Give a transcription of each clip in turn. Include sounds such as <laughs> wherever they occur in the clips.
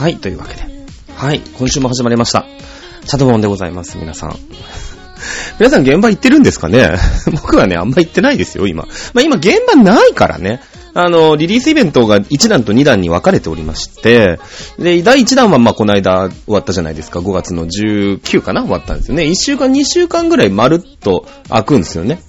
はい、というわけで。はい、今週も始まりました。チャドボンでございます、皆さん。<laughs> 皆さん現場行ってるんですかね？<laughs> 僕はね、あんま行ってないですよ、今。まあ今現場ないからね。あの、リリースイベントが1弾と2弾に分かれておりまして、で、第1弾はまこの間終わったじゃないですか。5月の19かな？終わったんですよね。1週間、2週間ぐらいまるっと開くんですよね。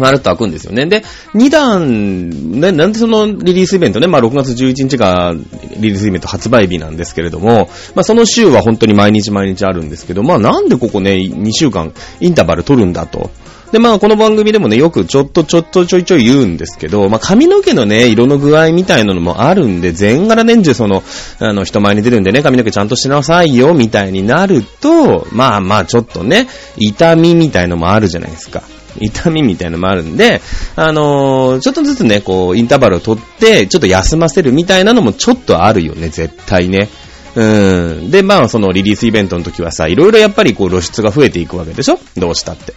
まるっと開くんですよね。で、2弾、ね、なんでそのリリースイベントね、まあ6月11日がリリースイベント発売日なんですけれども、まあその週は本当に毎日毎日あるんですけど、まあなんでここね、2週間インターバル取るんだと。で、まあ、この番組でもね、よくちょっとちょっとちょいちょい言うんですけど、まあ、髪の毛のね、色の具合みたいなのもあるんで、全柄年中その、あの、人前に出るんでね、髪の毛ちゃんとしなさいよ、みたいになると、まあまあ、ちょっとね、痛みみたいのもあるじゃないですか。痛みみたいなのもあるんで、あのー、ちょっとずつね、こう、インターバルを取って、ちょっと休ませるみたいなのもちょっとあるよね、絶対ね。うん。で、まあ、そのリリースイベントの時はさ、いろいろやっぱりこう露出が増えていくわけでしょ？どうしたって。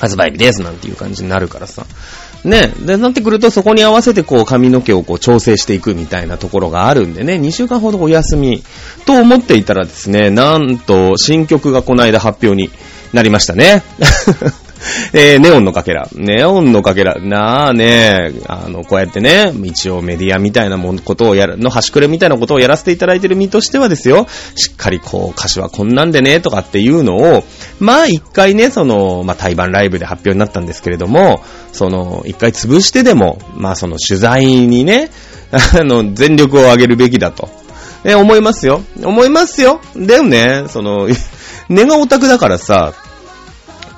発売日ですなんていう感じになるからさ。ね。で、なってくるとそこに合わせてこう髪の毛をこう調整していくみたいなところがあるんでね、2週間ほどお休みと思っていたらですね、なんと新曲がこの間発表になりましたね。<laughs> えー、ネオンのかけら。ネオンのかけら。なあね、あの、こうやってね、一応メディアみたいなもん、ことをやる、の端くれみたいなことをやらせていただいてる身としてはですよ、しっかりこう、歌詞はこんなんでね、とかっていうのを、まあ一回ね、その、まあ対バンライブで発表になったんですけれども、その、一回潰してでも、まあその取材にね、<laughs> あの、全力を上げるべきだと。え、思いますよ。思いますよ。でもね、その、<laughs> 根がオタクだからさ、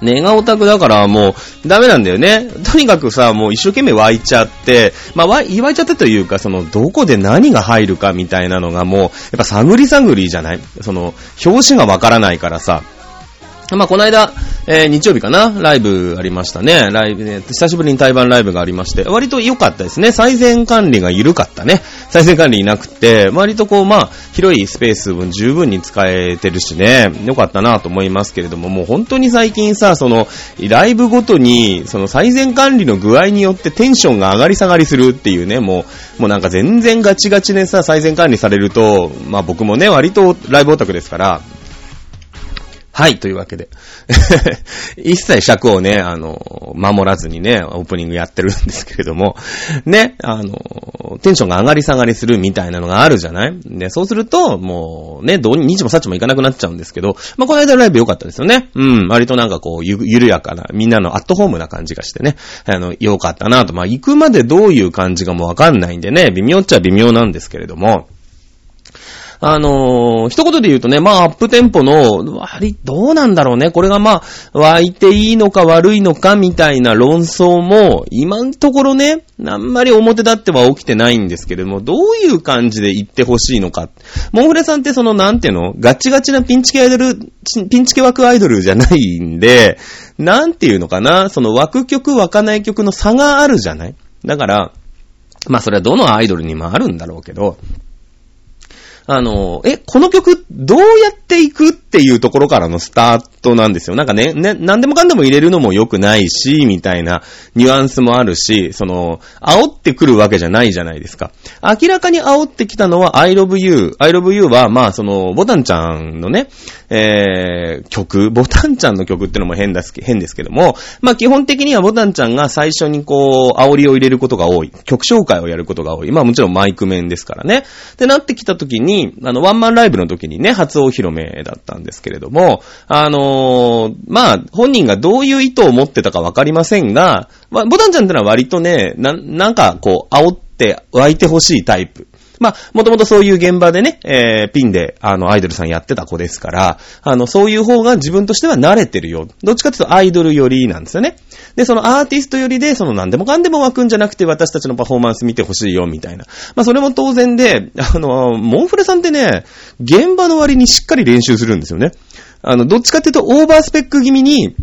ネガオタクだからもうダメなんだよね。とにかくさ、もう一生懸命湧いちゃって、まあ湧いちゃってというか、そのどこで何が入るかみたいなのがもう、やっぱ探り探りじゃない？その、表紙がわからないからさ、まあ、この間、えー、日曜日かな？ライブありましたね。ライブね、久しぶりに対バンライブがありまして、割と良かったですね。最善管理が緩かったね。再生管理いなくて、割とこう、まあ、広いスペース分十分に使えてるしね、良かったなと思いますけれども、もう本当に最近さ、その、ライブごとに、その最善管理の具合によってテンションが上がり下がりするっていうね、もう、もうなんか全然ガチガチでさ、最善管理されると、まあ僕もね、割とライブオタクですから、はい、というわけで。<laughs> 一切尺をね、あの、守らずにね、オープニングやってるんですけれども、ね、あの、テンションが上がり下がりするみたいなのがあるじゃない？で、そうすると、もう、ね、どうに日もさっちもいかなくなっちゃうんですけど、まあ、この間ライブ良かったですよね。うん、割となんかこう、ゆ、緩やかな、みんなのアットホームな感じがしてね、あの、良かったなと。まあ、行くまでどういう感じかもわかんないんでね、微妙っちゃ微妙なんですけれども、あのー、一言で言うとね、まあ、アップテンポの、割、どうなんだろうね。これがまあ、湧いていいのか悪いのかみたいな論争も、今んところね、あんまり表立っては起きてないんですけれども、どういう感じで言ってほしいのか。モンフレさんってその、なんていうの？ガチガチなピンチ系アイドル、ピンチ系枠アイドルじゃないんで、なんていうのかな？その枠曲、湧かない曲の差があるじゃない？だから、まあそれはどのアイドルにもあるんだろうけど、あの、え、この曲どうやっていくっていうところからのスタートなんですよ。なんかね、ね、何でもかんでも入れるのも良くないし、みたいなニュアンスもあるし、その、煽ってくるわけじゃないじゃないですか。明らかに煽ってきたのは I love you。I love you は、まあ、その、ボタンちゃんのね、えー、曲、ボタンちゃんの曲ってのも変です変ですけども、まあ基本的にはボタンちゃんが最初にこう、煽りを入れることが多い。曲紹介をやることが多い。まあもちろんマイク面ですからね。ってなってきた時に、あの、ワンマンライブの時にね、初お披露目だったんですけれども、あのー、まあ、本人がどういう意図を持ってたかわかりませんが、まあ、ボタンちゃんってのは割とね、な、なんかこう、煽って湧いてほしいタイプ。まあ、もともとそういう現場でね、えー、ピンで、あの、アイドルさんやってた子ですから、あの、そういう方が自分としては慣れてるよ。どっちかっていうとアイドル寄りなんですよね。で、そのアーティスト寄りで、その何でもかんでも湧くんじゃなくて私たちのパフォーマンス見てほしいよ、みたいな。まあ、それも当然で、あの、モンフレさんってね、現場の割にしっかり練習するんですよね。あの、どっちかっていうとオーバースペック気味に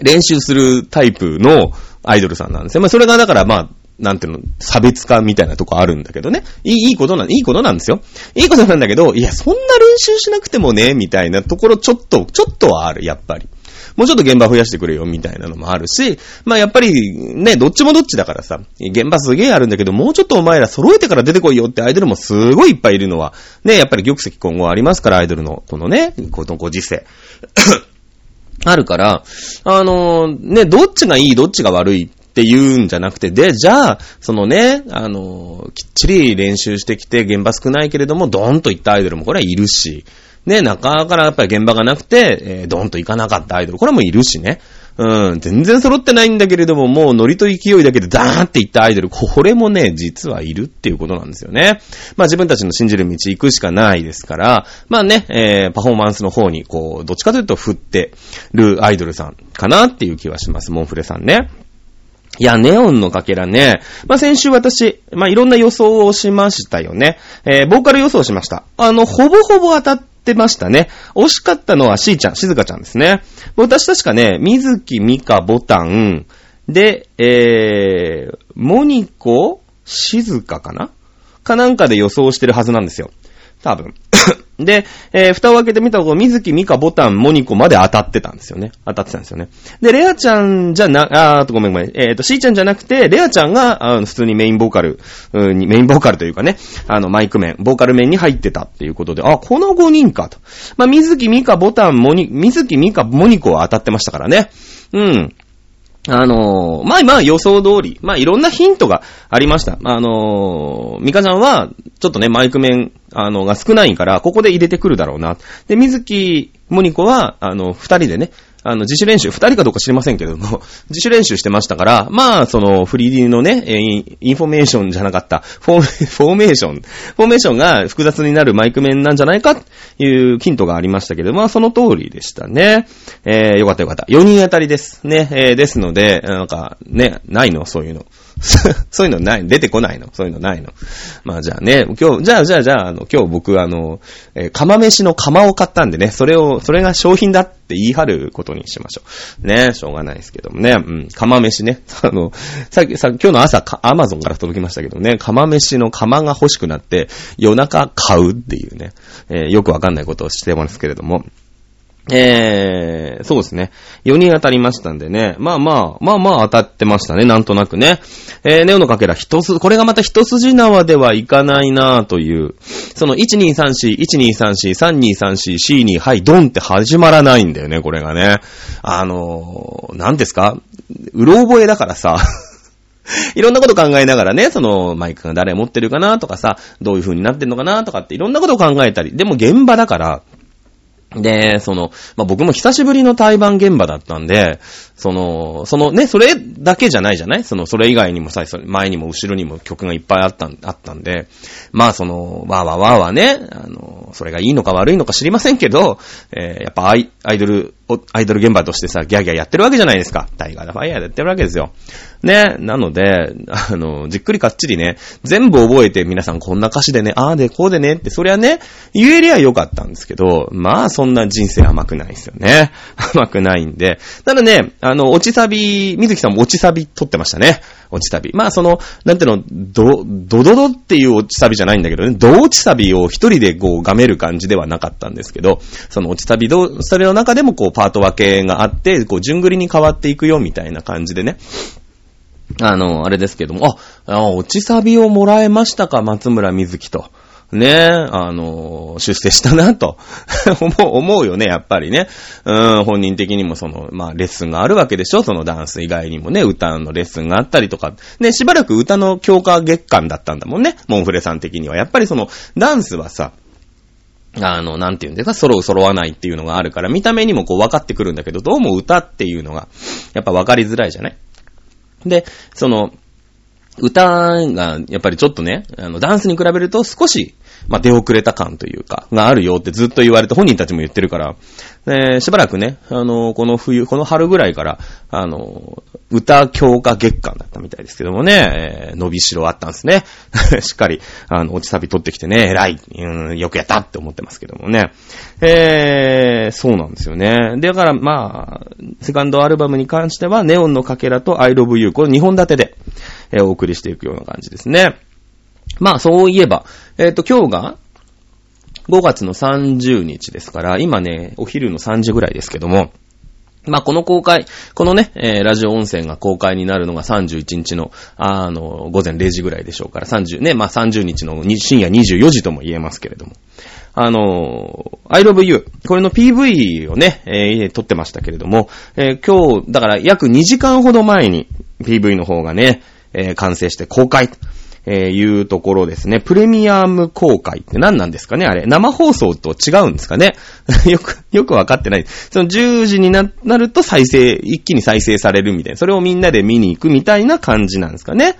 練習するタイプのアイドルさんなんですよ。まあ、それがだからまあ、なんていうの、差別化みたいなとこあるんだけどね。いい、いいことな、いいことなんですよ。いいことなんだけど、いや、そんな練習しなくてもね、みたいなところちょっと、ちょっとはある、やっぱり。もうちょっと現場増やしてくれよ、みたいなのもあるし、まあやっぱり、ね、どっちもどっちだからさ、現場すげえあるんだけど、もうちょっとお前ら揃えてから出てこいよってアイドルもすごいいっぱいいるのは、ね、やっぱり玉石混合ありますから、アイドルの、このね、このご時世。<coughs> あるから、あのー、ね、どっちがいい、どっちが悪いっって言うんじゃなくて、で、じゃあ、そのね、あの、きっちり練習してきて、現場少ないけれども、ドーンと行ったアイドルもこれはいるし、ね、中からやっぱり現場がなくて、えー、ドーンと行かなかったアイドル、これもいるしね。うん、全然揃ってないんだけれども、もうノリと勢いだけでダーンっていったアイドル、これもね、実はいるっていうことなんですよね。まあ自分たちの信じる道行くしかないですから、まあね、えー、パフォーマンスの方に、こう、どっちかというと振ってるアイドルさんかなっていう気はします、モンフレさんね。いや、ネオンのかけらね。まあ、先週私、まあ、いろんな予想をしましたよね。えー、ボーカル予想しました。あの、ほぼほぼ当たってましたね。惜しかったのはしーちゃん、しずかちゃんですね。私確かね、水木みかボタン、で、えー、モニコ、しずかかな？かなんかで予想してるはずなんですよ。多分。<laughs> で、えー、蓋を開けてみたところ、水木美香ボタン、モニコまで当たってたんですよね。当たってたんですよね。で、レアちゃんじゃな、あーとごめんごめん。えっ、ー、と、シーちゃんじゃなくて、レアちゃんが、あの、普通にメインボーカル、うん、メインボーカルというかね、あの、マイク面、ボーカル面に入ってたっていうことで、あ、この5人かと。まあ、水木美香ボタン、モニ、水木美香、モニコは当たってましたからね。うん。あのー、まあまあ予想通り、まあいろんなヒントがありました。あのー、ミカちゃんは、ちょっとね、マイク面、あの、が少ないから、ここで入れてくるだろうな。で、水木モニコは、あの、二人でね、あの、自主練習、二人かどうか知りませんけども、<laughs> 自主練習してましたから、まあ、その、フリーディのね、インフォメーションじゃなかった、フォー、<laughs> メーション、フォーメーションが複雑になるマイク面なんじゃないか、というヒントがありましたけど、まあ、その通りでしたね。えー、よかったよかった。4人当たりです。ね、えー、ですので、なんか、ね、ないの、そういうの。<laughs> そういうのない、出てこないの。そういうのないの。まあじゃあね、今日、じゃあじゃあじゃあ、あの、今日僕あの、えー、釜飯の釜を買ったんでね、それを、それが商品だって言い張ることにしましょう。ね、しょうがないですけどもね、うん、釜飯ね。<laughs> あの、さっき、さ、今日の朝、アマゾンから届きましたけどね、釜飯の釜が欲しくなって、夜中買うっていうね、えー、よくわかんないことをしてますけれども、えー、そうですね。4人当たりましたんでね。まあまあ、まあまあ当たってましたね。なんとなくね。えー、ネオのかけら一つ、これがまた一筋縄ではいかないなぁという。その、1234、1234、3234、C に、はい、ドンって始まらないんだよね、これがね。あのー、何ですか？うろ覚えだからさ。<laughs> いろんなこと考えながらね、その、マイクが誰持ってるかなとかさ、どういう風になってんのかなとかっていろんなことを考えたり。でも現場だから、で、その、まあ、僕も久しぶりの対番現場だったんで、その、そのね、それだけじゃないじゃない？その、それ以外にもさ、前にも後ろにも曲がいっぱいあったん、あったんで、まあその、わーわーわーわーね、あの、それがいいのか悪いのか知りませんけど、えー、やっぱあいアイドル、アイドル現場としてさ、ギャーギャーやってるわけじゃないですか。タイガーだファイヤーやってるわけですよ。ね、なので、あの、じっくりかっちりね、全部覚えて皆さんこんな歌詞でね、ああでこうでねって、そりゃね、言えりゃよかったんですけど、まあそんな人生甘くないですよね。<laughs> 甘くないんで。ただね、あの、落ちサビ、水木さんも落ちサビ撮ってましたね。落ちサビ。まあその、なんていうの、ド、ドドドっていう落ちサビじゃないんだけどね、ド落ちサビを一人でこう、がめる感じではなかったんですけど、その落ちサビ、ド、サビの中でもこう、パート分けがあって、こう、順繰りに変わっていくよみたいな感じでね。あの、あれですけども、あ、あ落ちサビをもらえましたか、松村水木と。ねえあの、出世したなと <laughs> 思う、思うよね、やっぱりね。うん、本人的にもその、まあ、レッスンがあるわけでしょそのダンス以外にもね、歌のレッスンがあったりとか。ね、しばらく歌の強化月間だったんだもんね。モンフレさん的には。やっぱりその、ダンスはさ、あの、なんて言うんですか、揃う揃わないっていうのがあるから、見た目にもこう分かってくるんだけど、どうも歌っていうのが、やっぱ分かりづらいじゃない？で、その、歌が、やっぱりちょっとね、あの、ダンスに比べると少し、まあ、出遅れた感というか、があるよってずっと言われて本人たちも言ってるから、え、しばらくね、あの、この冬、この春ぐらいから、あの、歌強化月間だったみたいですけどもね、えー、伸びしろあったんですね。<laughs> しっかり、あの、落ちサビ取ってきてね、偉い、うん、よくやったって思ってますけどもね。えー、そうなんですよね。だから、まあ、セカンドアルバムに関しては、ネオンのかけらと I love you、これ2本立てで、えー、お送りしていくような感じですね。まあ、そういえば、えっ、ー、と、今日が、5月の30日ですから、今ね、お昼の3時ぐらいですけども、まあ、この公開、このね、えー、ラジオ音声が公開になるのが31日の、あの、午前0時ぐらいでしょうから、30、ね、まあ、30日の深夜24時とも言えますけれども。あの、I love you。これの PV をね、えー、撮ってましたけれども、えー、今日、だから約2時間ほど前に PV の方がね、え、完成して公開。えー、いうところですね。プレミアム公開って何なんですかねあれ。生放送と違うんですかね <laughs> よく、よくわかってない。その10時にな、なると再生、一気に再生されるみたいな。それをみんなで見に行くみたいな感じなんですかね。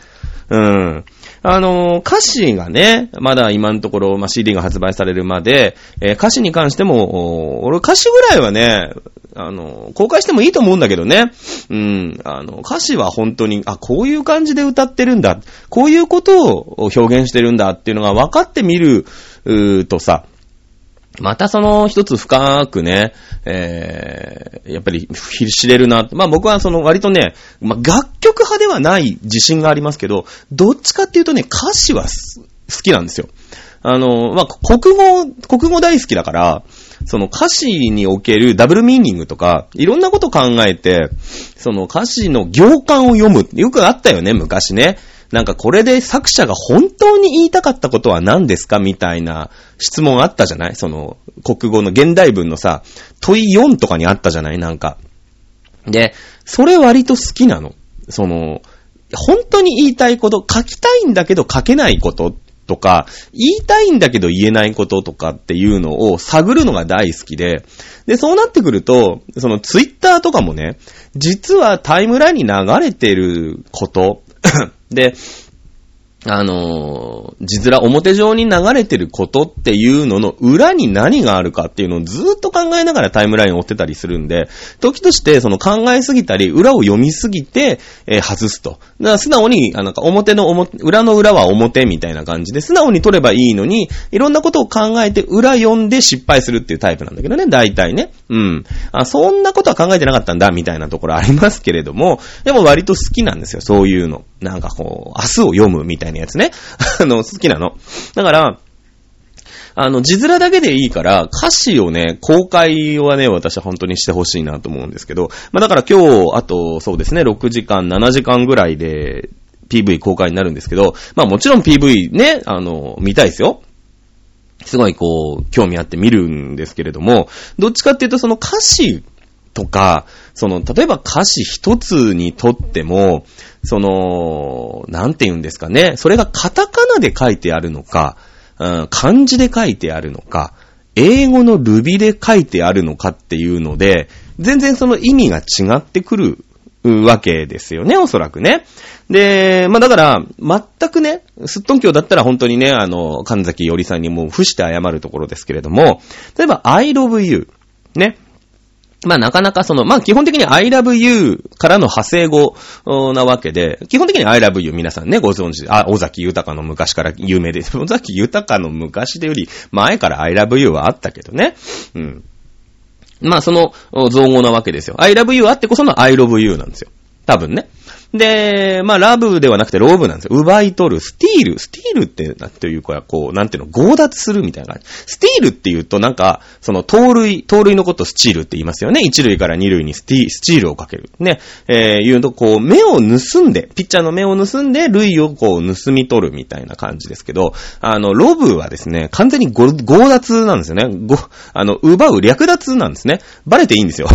うん。あの、歌詞がね、まだ今のところ、まあ、CD が発売されるまで、えー、歌詞に関しても、俺歌詞ぐらいはね、あの、公開してもいいと思うんだけどね。うん、あの、歌詞は本当に、あ、こういう感じで歌ってるんだ。こういうことを表現してるんだっていうのが分かってみる、とさ、またその一つ深くね、えー、やっぱり知れるな。まあ僕はその割とね、まあ楽曲派ではない自信がありますけど、どっちかっていうとね、歌詞は好きなんですよ。あの、まあ国語、国語大好きだから、その歌詞におけるダブルミーニングとか、いろんなこと考えて、その歌詞の行間を読む。よくあったよね、昔ね。なんかこれで作者が本当に言いたかったことは何ですかみたいな質問あったじゃない？その国語の現代文のさ、問い4とかにあったじゃない？なんか。で、それ割と好きなの。その、本当に言いたいこと、書きたいんだけど書けないこととか、言いたいんだけど言えないこととかっていうのを探るのが大好きで、で、そうなってくると、そのツイッターとかもね、実はタイムラインに流れてることで、あの、字面、表上に流れてることっていうのの裏に何があるかっていうのをずっと考えながらタイムラインを追ってたりするんで、時としてその考えすぎたり、裏を読みすぎて、えー、外すと。だから素直に、あなんか表の表、裏の裏は表みたいな感じで、素直に取ればいいのに、いろんなことを考えて裏読んで失敗するっていうタイプなんだけどね、大体ね。うん。あ、そんなことは考えてなかったんだ、みたいなところありますけれども、でも割と好きなんですよ、そういうの。なんかこう、明日を読むみたいなやつね。<laughs> あの、好きなの。だから、あの、字面だけでいいから、歌詞をね、公開はね、私は本当にしてほしいなと思うんですけど、まあだから今日、あと、そうですね、6時間、7時間ぐらいで、PV 公開になるんですけど、まあもちろん PV ね、あの、見たいですよ。すごいこう、興味あって見るんですけれども、どっちかっていうとその歌詞とか、その、例えば歌詞一つにとっても、その、なんて言うんですかね。それがカタカナで書いてあるのか、漢字で書いてあるのか、英語のルビで書いてあるのかっていうので、全然その意味が違ってくるわけですよね、おそらくね。で、まあだから、全くね、すっとんきょうだったら本当にね、あの、神崎よりさんにもう伏して謝るところですけれども、例えば、I love you。ね。まあなかなかその、まあ基本的に I love you からの派生語なわけで、基本的に I love you 皆さんね、ご存知、あ、尾崎豊の昔から有名です。<laughs> 尾崎豊の昔でより前から I love you はあったけどね。うん。まあその造語なわけですよ。I love you あってこその I love you なんですよ。多分ね。で、まあ、ラブではなくてローブなんですよ。奪い取る。スティール。スティールって、なんていうか、こう、なんていうの、強奪するみたいな感じ。スティールって言うと、なんか、その、盗塁、盗塁のことスチールって言いますよね。一塁から二塁にスティスチールをかける。ね。えー、言うと、こう、目を盗んで、ピッチャーの目を盗んで、塁をこう、盗み取るみたいな感じですけど、あの、ロブはですね、完全に強奪なんですよね。ご、あの、奪う略奪なんですね。バレていいんですよ。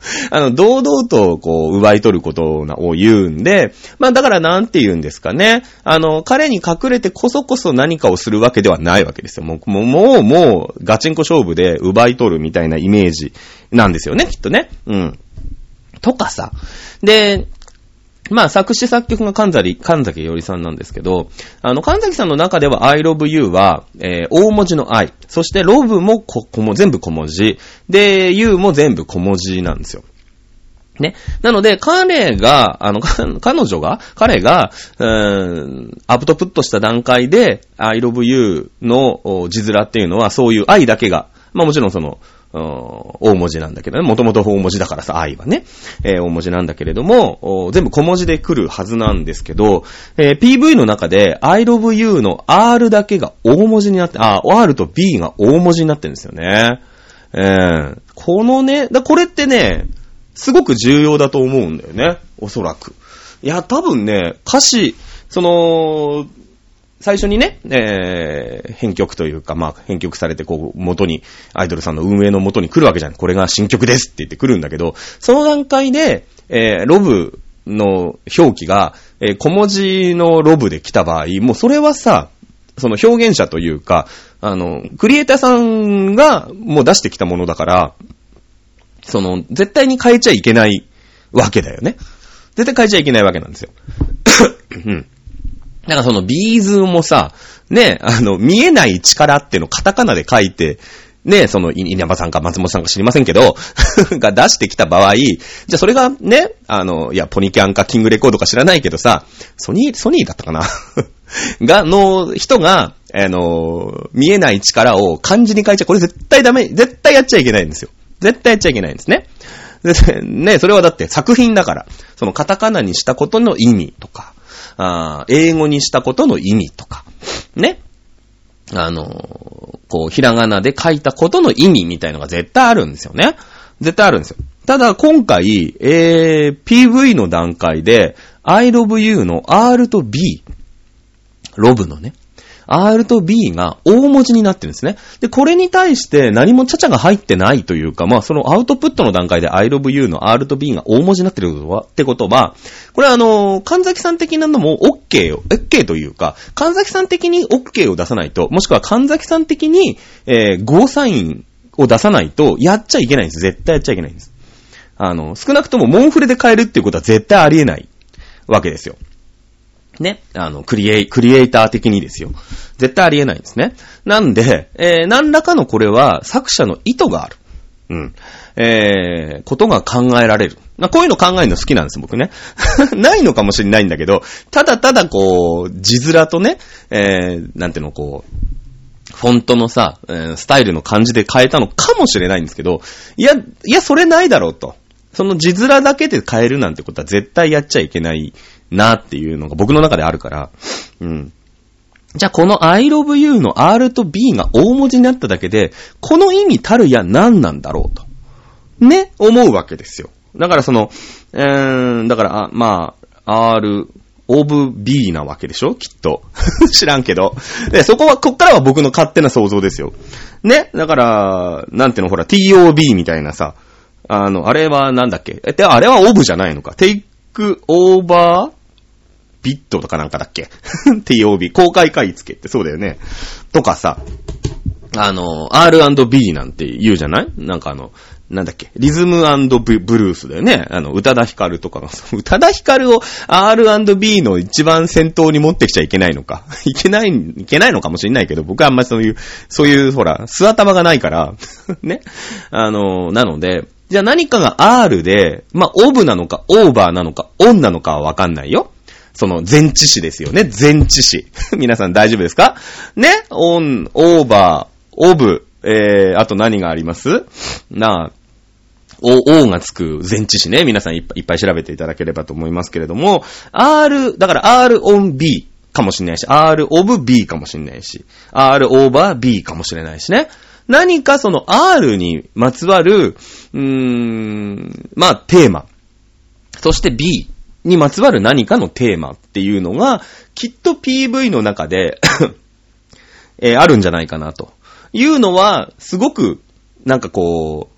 <laughs> あの、堂々と、こう、奪い取ることを言うんで、まあ、だからなんて言うんですかね。あの、彼に隠れてこそこそ何かをするわけではないわけですよ。もう、もう、もう、ガチンコ勝負で奪い取るみたいなイメージなんですよね、きっとね。うん。とかさ。で、まあ、作詞作曲が神崎、神崎よりさんなんですけど、あの、神崎さんの中では I love you は、えー、大文字の I。そして love もこ、こも全部小文字。で、you も全部小文字なんですよ。ね。なので、彼が、あの、彼女が、彼が、うーん、アウトプットした段階で、I love you の字面っていうのは、そういう愛だけが、まあもちろんその、大文字なんだけどね。もともと大文字だからさ、愛はね。えー、大文字なんだけれども、全部小文字で来るはずなんですけど、えー、PV の中で I love you の R だけが大文字になって、あ、R と B が大文字になってるんですよね。えー、このね、だこれってね、すごく重要だと思うんだよね。おそらく。いや、多分ね、歌詞、その、最初にね、えー、編曲というか、まあ、編曲されて、こう、元に、アイドルさんの運営の元に来るわけじゃん。これが新曲ですって言って来るんだけど、その段階で、えー、ロブの表記が、えー、小文字のロブで来た場合、もうそれはさ、その表現者というか、あの、クリエイターさんがもう出してきたものだから、その、絶対に変えちゃいけないわけだよね。絶対変えちゃいけないわけなんですよ。うん。だかそのビーズもさ、ね、あの、見えない力っていうのをカタカナで書いて、ね、その、稲葉さんか松本さんか知りませんけど、<laughs> が出してきた場合、じゃあそれがね、あの、いや、ポニキャンかキングレコードか知らないけどさ、ソニー、ソニーだったかな？<laughs> が、の人が、あの、見えない力を漢字に書いちゃう。これ絶対ダメ、絶対やっちゃいけないんですよ。絶対やっちゃいけないんですね。で、ね、それはだって作品だから、そのカタカナにしたことの意味とか、あ英語にしたことの意味とか、ね。あの、こう、ひらがなで書いたことの意味みたいのが絶対あるんですよね。絶対あるんですよ。ただ、今回、えー、PV の段階で、I love you の R と B、ロブのね、R と B が大文字になってるんですね。で、これに対して何もちゃちゃが入ってないというか、まあそのアウトプットの段階で I love you の R と B が大文字になってるってことは、これはあの、神崎さん的なのも OK を、OK というか、神崎さん的に OK を出さないと、もしくは神崎さん的に、えー、ゴーサインを出さないと、やっちゃいけないんです。絶対やっちゃいけないんです。あの、少なくともモンフレで変えるっていうことは絶対ありえないわけですよ。ね、あの、クリエイ、クリエイター的にですよ。絶対ありえないんですね。なんで、えー、何らかのこれは作者の意図がある。うん。えー、ことが考えられる。まこういうの考えるの好きなんです、僕ね。<laughs> ないのかもしれないんだけど、ただただこう、字面とね、えー、なんていうの、こう、フォントのさ、スタイルの感じで変えたのかもしれないんですけど、いや、いや、それないだろうと。その字面だけで変えるなんてことは絶対やっちゃいけないなっていうのが僕の中であるから、うん。じゃあこの I love you の R と B が大文字になっただけで、この意味たるや何なんだろうと。ね、思うわけですよ。だからその、えーん、だから、あまあ、R、オブ B なわけでしょ？きっと。<laughs> 知らんけど。で、そこは、こっからは僕の勝手な想像ですよ。ね？だから、なんていうの、ほら、TOB みたいなさ、あの、あれはなんだっけ？え、で、あれはオブじゃないのか。テイクオーバービットとかなんかだっけ <laughs> ?TOB、公開買い付けってそうだよね。とかさ、あの、R&B なんて言うじゃない？なんかあの、なんだっけ、リズムブルースだよね。あの、宇多田ヒカルとかの、<laughs> 宇多田ヒカルを R&B の一番先頭に持ってきちゃいけないのか。<laughs> いけない、いけないのかもしれないけど、僕はあんまりそういう、そういう、ほら、素頭がないからね。あの、なので、じゃあ何かが R で、まあ、オブなのか、オーバーなのか、オンなのかはわかんないよ。その前置詞ですよね。前置詞。<laughs> 皆さん大丈夫ですか？ね？ on、over、of、えー、あと何があります？なあ、お、O がつく前置詞ね。皆さんいっぱいいっぱい調べていただければと思いますけれども、R、だから R on B かもしれないし、R of B かもしれないし、R over B かもしれないしね。何かその R にまつわる、うーん、まあテーマ。そして B にまつわる何かのテーマっていうのが、きっと PV の中で <laughs> えー、あるんじゃないかなと。いうのは、すごく、なんかこ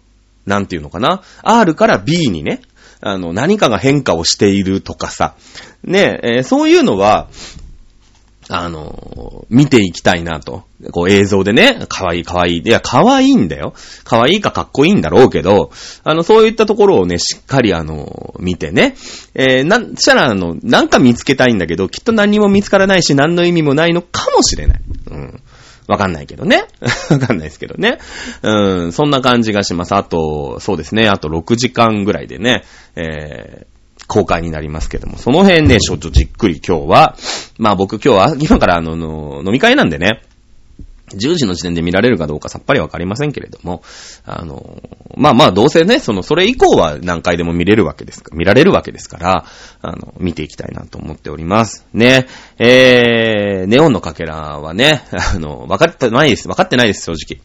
う、なんていうのかな。R から B にね、あの、何かが変化をしているとかさ。ね、えー、そういうのは、あの、見ていきたいなと。こう映像でね、かわいいかわいい。いや、かわいいんだよ。かわいいかかっこいいんだろうけど、あの、そういったところをね、しっかりあの、見てね。えー、なんしたらあの、なんか見つけたいんだけど、きっと何も見つからないし、何の意味もないのかもしれない。うん。わかんないけどね。<laughs> わかんないですけどね。うん、そんな感じがします。あと、そうですね。あと6時間ぐらいでね、えー、公開になりますけども、その辺ね、ちょっとじっくり今日は、まあ僕今日は、今からあの、の飲み会なんでね、10時の時点で見られるかどうかさっぱりわかりませんけれども、あの、まあまあどうせね、その、それ以降は何回でも見れるわけですか、見られるわけですから、あの、見ていきたいなと思っております。ね、えー、ネオンのかけらはね、あの、わかってないです、わかってないです、正直。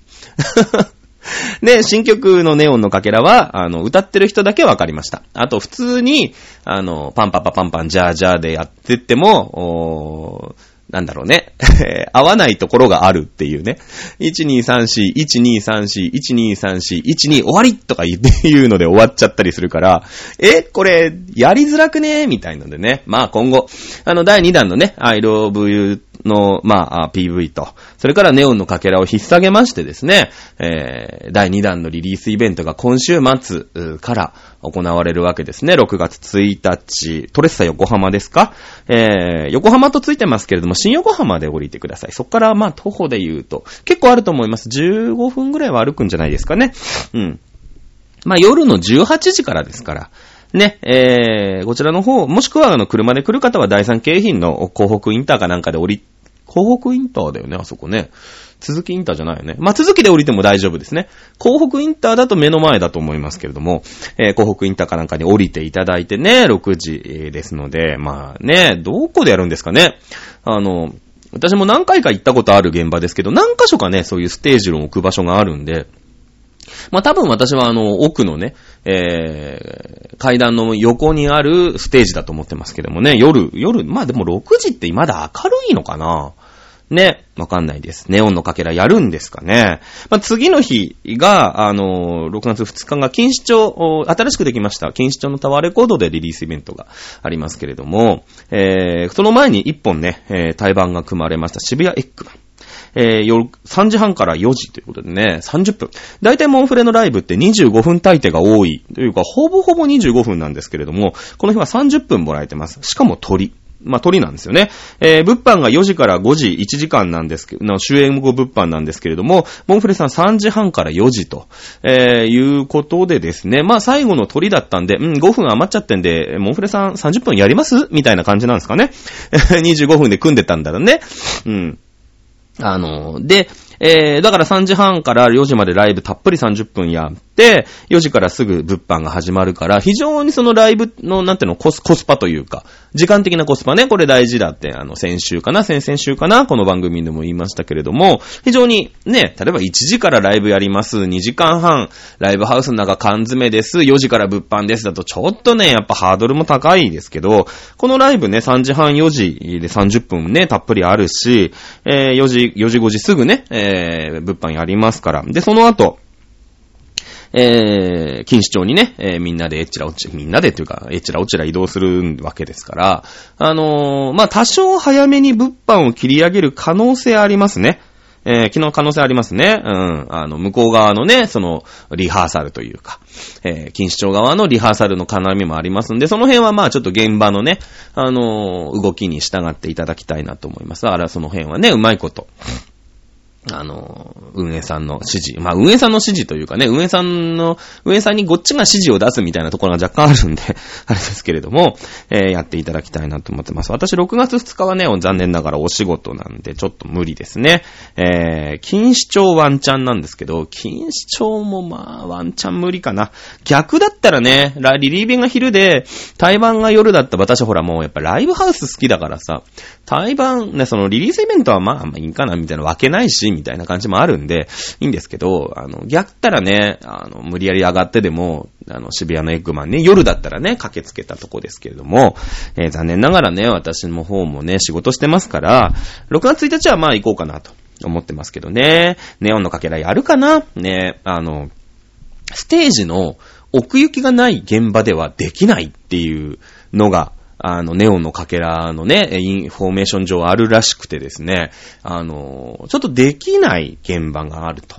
で、新曲のネオンのかけらは、あの、歌ってる人だけわかりました。あと、普通に、あの、パンパパパンパン、ジャージャーでやってっても、おーなんだろうね。<laughs> 合わないところがあるっていうね。1234、1234、1234、12終わりとか言っていうので終わっちゃったりするから、え、これ、やりづらくねみたいのでね。まあ今後、あの、第2弾のね、I love you の、まあ、PV と、それからネオンのかけらを引っ提げましてですね、えー、第2弾のリリースイベントが今週末から行われるわけですね。6月1日、トレッサ横浜ですか？えー、横浜とついてますけれども、新横浜で降りてください。そこから、まあ、徒歩で言うと、結構あると思います。15分ぐらいは歩くんじゃないですかね。うん。まあ、夜の18時からですから、ね、えー、こちらの方、もしくはあの、車で来る方は第三京浜の港北インターかなんかで降り港北インターだよね、あそこね。続きインターじゃないよね。まあ、続きで降りても大丈夫ですね。港北インターだと目の前だと思いますけれども、えー、港北インターかなんかに降りていただいてね、6時ですので、まあね、どこでやるんですかね。あの、私も何回か行ったことある現場ですけど、何箇所かね、そういうステージを置く場所があるんで、まあ多分私はあの、奥のね、えー、階段の横にあるステージだと思ってますけどもね、夜、夜、まあでも6時ってまだ明るいのかな？ね、わかんないです。ネオンのかけらやるんですかね？まあ、次の日が、あの、6月2日が錦糸町、新しくできました、錦糸町のタワーレコードでリリースイベントがありますけれども、えー、その前に1本ね、えー、対バンが組まれました渋谷エッグマン。えー、夜、3時半から4時ということでね、30分。大体モンフレのライブって25分大抵が多い。というか、ほぼほぼ25分なんですけれども、この日は30分もらえてます。しかも鳥。まあ、鳥なんですよね。えー、物販が4時から5時、1時間なんですけど、終演後物販なんですけれども、モンフレさん3時半から4時と、えー、いうことでですね、まあ、最後の鳥だったんで、うん、5分余っちゃってんで、モンフレさん30分やります？みたいな感じなんですかね。<laughs> 25分で組んでたんだろうね。うん。あの、で、えー、だから3時半から4時までライブたっぷり30分やって、4時からすぐ物販が始まるから、非常にそのライブの、なんていうの、コス、コスパというか、時間的なコスパね、これ大事だって、あの、先週かな、先々週かな、この番組でも言いましたけれども、非常にね、例えば1時からライブやります、2時間半、ライブハウスの中缶詰です、4時から物販ですだと、ちょっとね、やっぱハードルも高いですけど、このライブね、3時半4時で30分ね、たっぷりあるし、えー、4時、4時5時すぐね、えー、え物販やりますから。で、その後、えー、錦糸町にね、えー、みんなでえっちらおち、みんなでっていうか、えっちらおちら移動するわけですから、あのー、まあ、多少早めに物販を切り上げる可能性ありますね。えー、昨日可能性ありますね。うん。あの、向こう側のね、その、リハーサルというか、えー、錦糸町側のリハーサルの絡みもありますんで、その辺はまあちょっと現場のね、あのー、動きに従っていただきたいなと思います。だからその辺はね、うまいこと。あの、運営さんの指示。まあ、運営さんの指示というかね、運営さんの、運営さんにこっちが指示を出すみたいなところが若干あるんで <laughs> あれですけれども、えー、やっていただきたいなと思ってます。私、6月2日はね、残念ながらお仕事なんで、ちょっと無理ですね。えー、錦糸町ワンチャンなんですけど、錦糸町もまあ、ワンチャン無理かな。逆だったらね、リリーベンが昼で、対バンが夜だった私ほらもうやっぱライブハウス好きだからさ、対バン、ね、そのリリースイベントはまあまあいいかなみたいなわけないし、みたいな感じもあるんで、いいんですけど、あの、逆ったらね、あの、無理やり上がってでも、あの、渋谷のエッグマンね、夜だったらね、駆けつけたとこですけれども、えー、残念ながらね、私の方もね、仕事してますから、6月1日はまあ行こうかなと思ってますけどね、ネオンのかけらやるかな？ね、あの、ステージの奥行きがない現場ではできないっていうのが、あの、ネオンのかけらのね、インフォーメーション上あるらしくてですね、あの、ちょっとできない現場があると。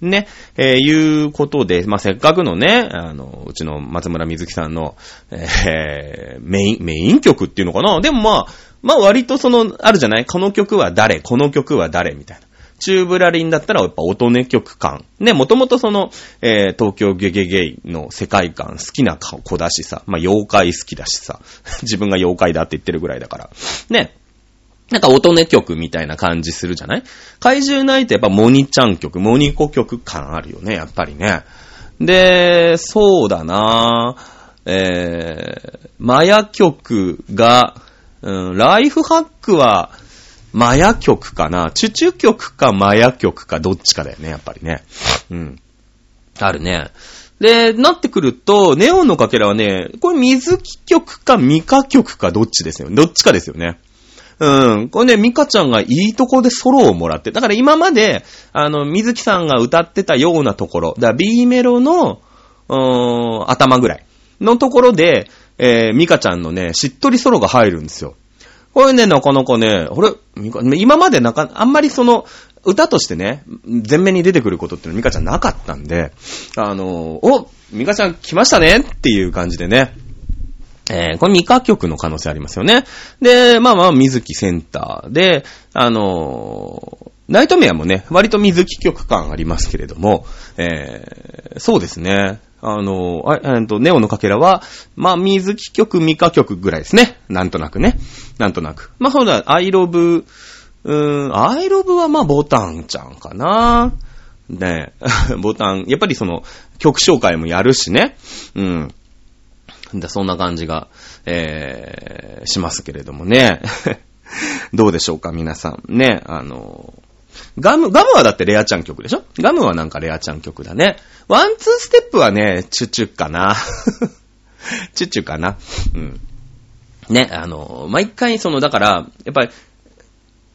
ね、えー、いうことで、まあ、せっかくのね、あの、うちの松村瑞希さんの、えー、メイン、メイン曲っていうのかな？でもまあ、まあ割とその、あるじゃない？この曲は誰？この曲は誰？みたいな。チューブラリンだったらやっぱ音音曲感。ね、もともとその、えー、東京ゲゲゲイの世界観好きな子だしさ、まあ、妖怪好きだしさ、<laughs> 自分が妖怪だって言ってるぐらいだから。ね。なんか音音曲みたいな感じするじゃない？怪獣ないとやっぱモニちゃん曲、モニコ曲感あるよね、やっぱりね。で、そうだなぁえー、マヤ曲が、うん、ライフハックは、マヤ曲かな？チュチュ曲かマヤ曲かどっちかだよね、やっぱりね。うん。あるね。で、なってくると、ネオンのかけらはね、これ水木曲かミカ曲かどっちですよ。どっちかですよね。うん。これね、ミカちゃんがいいとこでソロをもらって。だから今まで、あの、水木さんが歌ってたようなところ、だから B メロの、うーん、頭ぐらいのところで、えー、ミカちゃんのね、しっとりソロが入るんですよ。これね、なかなかね、あれ？今までなか、あんまりその、歌としてね、前面に出てくることってのはミカちゃんなかったんで、あの、おミカちゃん来ましたねっていう感じでね、えー、これミカ曲の可能性ありますよね。で、まあまあ、水木センターで、あの、ナイトメアもね、割と水木曲感ありますけれども、えー、そうですね。あの、あ、えっと、ネオのかけらは、まあ、水木曲、ミカ曲ぐらいですね。なんとなくね。なんとなく。まあ、そうだ、アイロブ、うーん、アイロブはまあ、ボタンちゃんかな。ね <laughs> ボタン、やっぱりその、曲紹介もやるしね。うん。だそんな感じが、えー、しますけれどもね。<laughs> どうでしょうか、皆さん。ね、あのガム、ガムはだってレアちゃん曲でしょ？ガムはなんかレアちゃん曲だね。ワンツーステップはね、チュチュかな。<laughs> チュチュかな。うん。ね、あの、毎回その、だから、やっぱり、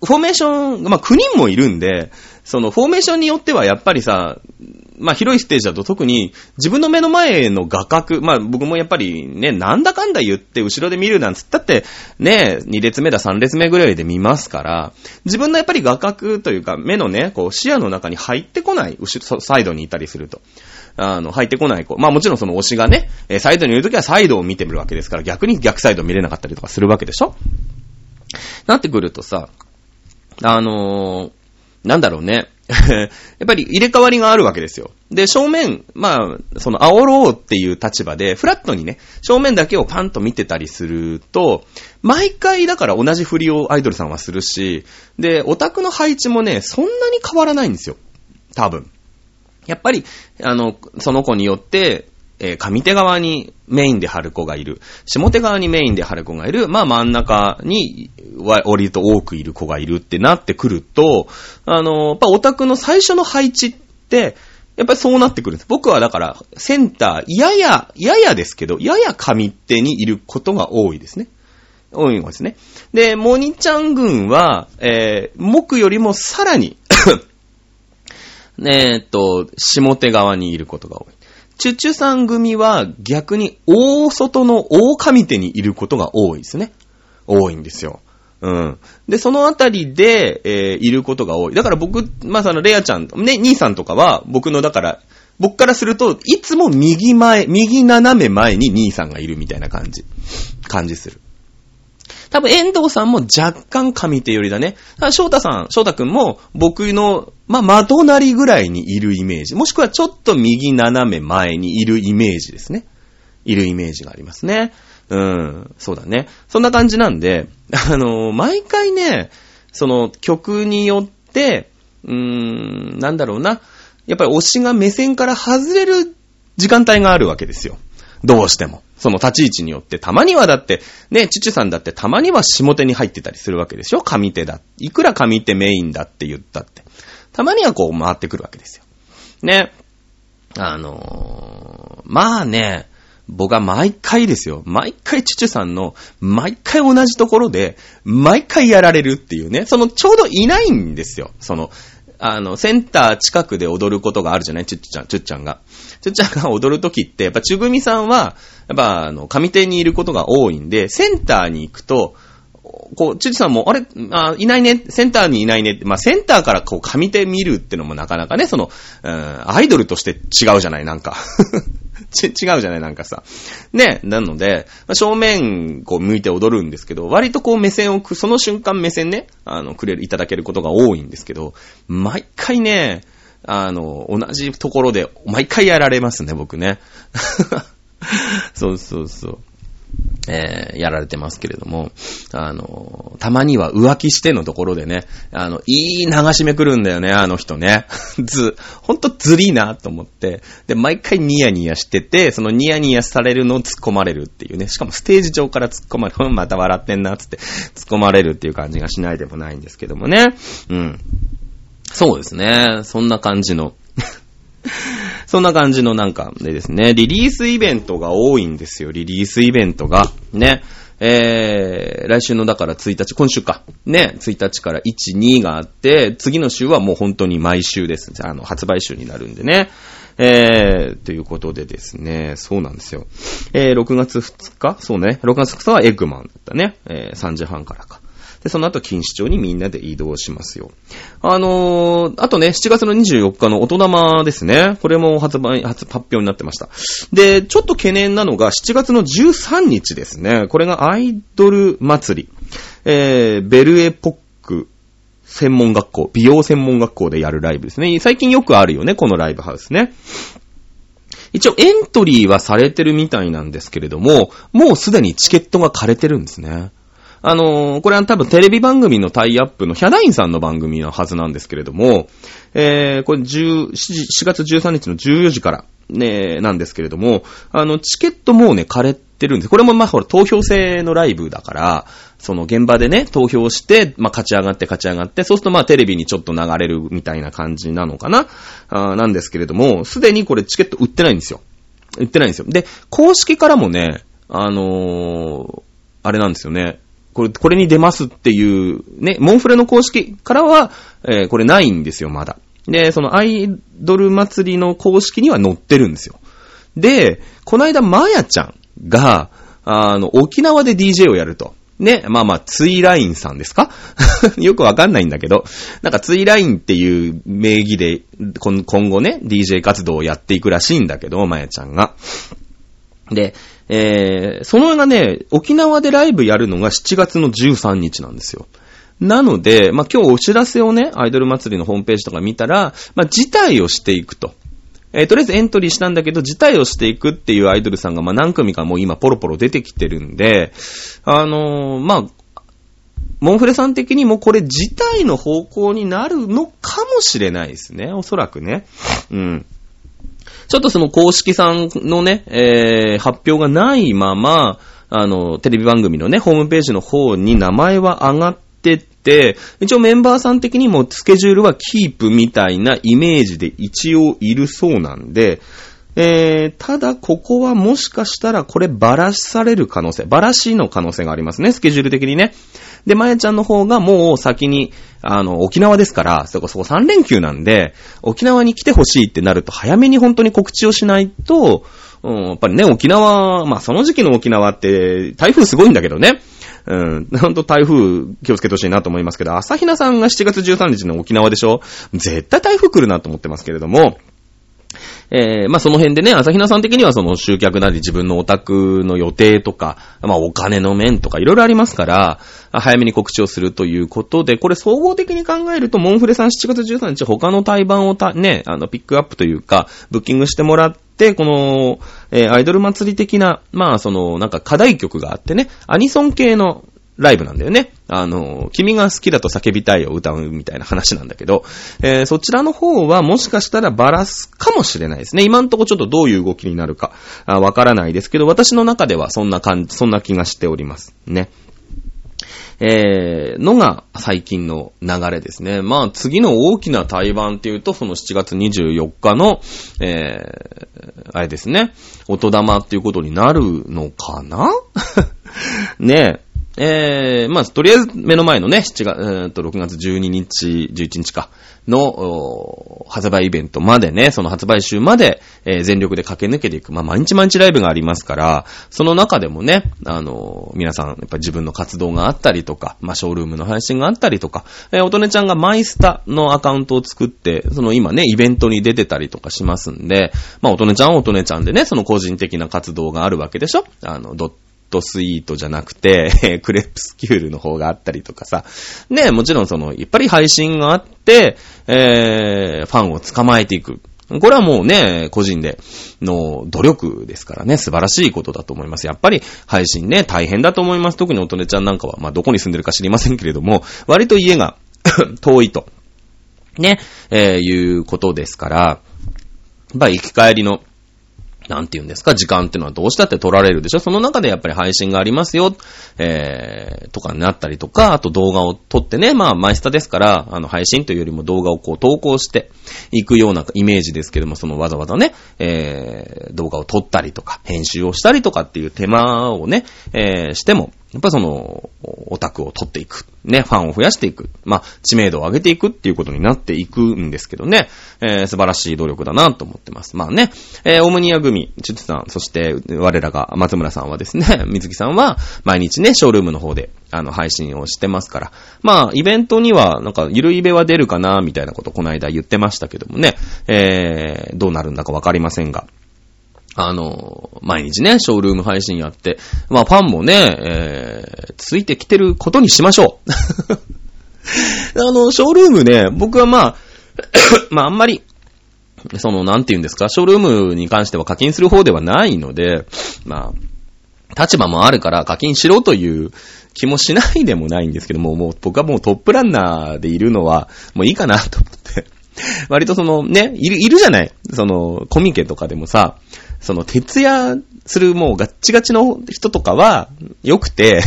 フォーメーション、まあ、9人もいるんで、その、フォーメーションによってはやっぱりさ、まあ広いステージだと特に自分の目の前の画角、まあ僕もやっぱりね、なんだかんだ言って後ろで見るなんつったってね、2列目だ3列目ぐらいで見ますから、自分のやっぱり画角というか目のね、こう視野の中に入ってこない、後ろ、サイドにいたりすると。あの、入ってこない子。まあもちろんその推しがね、サイドにいるときはサイドを見てみるわけですから、逆に逆サイド見れなかったりとかするわけでしょ？なってくるとさ、あのー、なんだろうね。<laughs> やっぱり入れ替わりがあるわけですよ。で、正面、まあ、その煽ろうっていう立場で、フラットにね、正面だけをパンと見てたりすると、毎回だから同じ振りをアイドルさんはするし、で、オタクの配置もね、そんなに変わらないんですよ。多分。やっぱり、あの、その子によって、えー、上手側にメインで貼る子がいる。下手側にメインで貼る子がいる。まあ真ん中に割と多くいる子がいるってなってくると、あの、やっぱオタクの最初の配置って、やっぱりそうなってくるんです。僕はだから、センター、やや、ややですけど、やや上手にいることが多いですね。多いんですね。で、モニちゃん軍は、えー、木よりもさらに <coughs> えっと、下手側にいることが多い。チュチュさん組は逆に大外の大上手にいることが多いですね。多いんですよ。うん。で、そのあたりで、えー、いることが多い。だから僕、まあ、その、レアちゃん、ね、兄さんとかは、僕の、だから、僕からすると、いつも右前、右斜め前に兄さんがいるみたいな感じ。感じする。多分、遠藤さんも若干上手寄りだね。翔太さん、翔太くんも僕の、まあ、窓なりぐらいにいるイメージ。もしくはちょっと右斜め前にいるイメージですね。いるイメージがありますね。うん、そうだね。そんな感じなんで、<laughs> あのー、毎回ね、その曲によって、うーん、なんだろうな。やっぱり推しが目線から外れる時間帯があるわけですよ。どうしても。その立ち位置によって、たまにはだって、ね、チュチュさんだってたまには下手に入ってたりするわけでしょ上手だ。いくら上手メインだって言ったって。たまにはこう回ってくるわけですよ。ね。あのー、まあね、僕は毎回ですよ。毎回チュチュさんの、毎回同じところで、毎回やられるっていうね。その、ちょうどいないんですよ。その、あの、センター近くで踊ることがあるじゃない？チュッチャン、チュッチャンが。チュッチャンが踊るときって、やっぱ、チュグミさんは、やっぱ、あの、上手にいることが多いんで、センターに行くと、こう、チュチュさんも、あれ？あ、いないね、センターにいないね？って、まあ、センターからこう、上手見るってのもなかなかね、その、うん、アイドルとして違うじゃない、なんか。ち、<laughs> 違うじゃない、なんかさ。ね、なので、正面、こう、向いて踊るんですけど、割とこう、目線をく、その瞬間目線ね、あの、くれる、いただけることが多いんですけど、毎回ね、あの、同じところで、毎回やられますね、僕ね。<laughs> そうそうそう。えー、やられてますけれども、あの、たまには浮気してのところでね、あの、いい流し目くるんだよね、あの人ね。<laughs> ず、ほんとずりーなと思って。で、毎回ニヤニヤしてて、そのニヤニヤされるのを突っ込まれるっていうね。しかもステージ上から突っ込まれる。<laughs> また笑ってんな、つって突っ込まれるっていう感じがしないでもないんですけどもね。うん。そうですね。そんな感じの <laughs> そんな感じのなんかでですね、リリースイベントが多いんですよ、リリースイベントが。ね。えー、来週のだから1日、今週か。ね、1日から1、2があって、次の週はもう本当に毎週です。あの、発売週になるんでね。えー、ということでですね、そうなんですよ。えー、6月2日？そうね、6月2日はエッグマンだったね。えー、3時半からか。で、その後、錦糸町にみんなで移動しますよ。あのー、あとね、7月の24日の音玉ですね。これも発売、発、発表になってました。で、ちょっと懸念なのが、7月の13日ですね。これがアイドル祭り。えー、ベルエポック専門学校、美容専門学校でやるライブですね。最近よくあるよね、このライブハウスね。一応エントリーはされてるみたいなんですけれども、もうすでにチケットが枯れてるんですね。あのー、これは多分テレビ番組のタイアップのヒャダインさんの番組のはずなんですけれども、えー、これ10 4月13日の14時から、ね、なんですけれども、あの、チケットもうね、枯れてるんです。これもまあほら、投票制のライブだから、その現場でね、投票して、まあ勝ち上がって勝ち上がって、そうするとまあテレビにちょっと流れるみたいな感じなのかな？あなんですけれども、すでにこれチケット売ってないんですよ。売ってないんですよ。で、公式からもね、あのー、あれなんですよね。これ、これに出ますっていう、ね、モンフレの公式からは、えー、これないんですよ、まだ。で、そのアイドル祭りの公式には載ってるんですよ。で、この間、まやちゃんが、あの、沖縄で DJ をやると。ね、まあまあ、ツイラインさんですか？<laughs> よくわかんないんだけど、なんかツイラインっていう名義で、今後ね、DJ 活動をやっていくらしいんだけど、まやちゃんが。で、えー、そのがね、沖縄でライブやるのが7月の13日なんですよ。なので、まあ、今日お知らせをね、アイドル祭りのホームページとか見たら、まあ、辞退をしていくと。えー、とりあえずエントリーしたんだけど、辞退をしていくっていうアイドルさんが、まあ、何組かもう今ポロポロ出てきてるんで、あのー、まあ、モンフレさん的にもこれ辞退の方向になるのかもしれないですね。おそらくね。うん。ちょっとその公式さんのね、えー、発表がないまま、あの、テレビ番組のね、ホームページの方に名前は上がってって、一応メンバーさん的にもスケジュールはキープみたいなイメージで一応いるそうなんで、えー、ただ、ここはもしかしたら、これ、ばらしされる可能性、ばらしの可能性がありますね、スケジュール的にね。で、まやちゃんの方がもう先に、あの、沖縄ですから、そこそこ3連休なんで、沖縄に来てほしいってなると、早めに本当に告知をしないと、うん、やっぱりね、沖縄、まあその時期の沖縄って、台風すごいんだけどね。うん、ほんと台風気をつけてほしいなと思いますけど、朝比奈さんが7月13日の沖縄でしょ？絶対台風来るなと思ってますけれども、えー、まあ、その辺でね、朝比奈さん的にはその集客なり自分のオタクの予定とか、まあ、お金の面とかいろいろありますから、早めに告知をするということで、これ総合的に考えると、モンフレさん7月13日他の対バンをた、ね、あの、ピックアップというか、ブッキングしてもらって、この、えー、アイドル祭り的な、まあ、その、なんか課題曲があってね、アニソン系のライブなんだよね。あの、君が好きだと叫びたいを歌うみたいな話なんだけど、えー、そちらの方はもしかしたらバラすかもしれないですね。今んとこちょっとどういう動きになるか、わからないですけど、私の中ではそんな感じ、そんな気がしております。ね。えー、のが最近の流れですね。まあ次の大きな対バンっていうと、その7月24日の、えー、あれですね、音玉っていうことになるのかな？<laughs> ねえ。えー、まあ、とりあえず目の前のね、7月、えー、と、6月12日、11日か、の、発売イベントまでね、その発売週まで、えー、全力で駆け抜けていく。まあ、毎日毎日ライブがありますから、その中でもね、あの、皆さん、やっぱ自分の活動があったりとか、まあ、ショールームの配信があったりとか、えー、おとねちゃんがマイスタのアカウントを作って、その今ね、イベントに出てたりとかしますんで、まあ、おとねちゃんはおとねちゃんでね、その個人的な活動があるわけでしょ？あの、ドットスイートじゃなくて、<laughs> クレプスキュールの方があったりとかさ。ね、もちろんその、やっぱり配信があって、えー、ファンを捕まえていく。これはもうね、個人での努力ですからね、素晴らしいことだと思います。やっぱり配信ね、大変だと思います。特におとねちゃんなんかは、まあ、どこに住んでるか知りませんけれども、割と家が <coughs> 遠いと。ね、えー、いうことですから、まあ、行き帰りのなんて言うんですか、時間っていうのはどうしたって取られるでしょ？その中でやっぱり配信がありますよ、えー、とかになったりとか、あと動画を撮ってね、まあ、マイスタですから、あの、配信というよりも動画をこう投稿していくようなイメージですけども、そのわざわざね、えー、動画を撮ったりとか、編集をしたりとかっていう手間をね、えー、しても、やっぱその、オタクを取っていく。ね、ファンを増やしていく。まあ、知名度を上げていくっていうことになっていくんですけどね。えー、素晴らしい努力だなと思ってます。まあね、えー、オムニア組、チュツさん、そして我らが松村さんはですね、<laughs> 水木さんは毎日ね、ショールームの方で、あの、配信をしてますから。まあ、イベントには、なんか、ゆるイベは出るかな、みたいなことこの間言ってましたけどもね、えー、どうなるんだかわかりませんが。あの、毎日ね、ショールーム配信やって、まあファンもね、えー、ついてきてることにしましょう。<laughs> あの、ショールームね、僕はまあ、<coughs> まああんまり、その、なんて言うんですか、ショールームに関しては課金する方ではないので、まあ、立場もあるから課金しろという気もしないでもないんですけども、もう僕はもうトップランナーでいるのは、もういいかなと思って。<laughs> 割とそのね、いる、いるじゃないその、コミケとかでもさ、その、徹夜するもうガッチガチの人とかは、良くて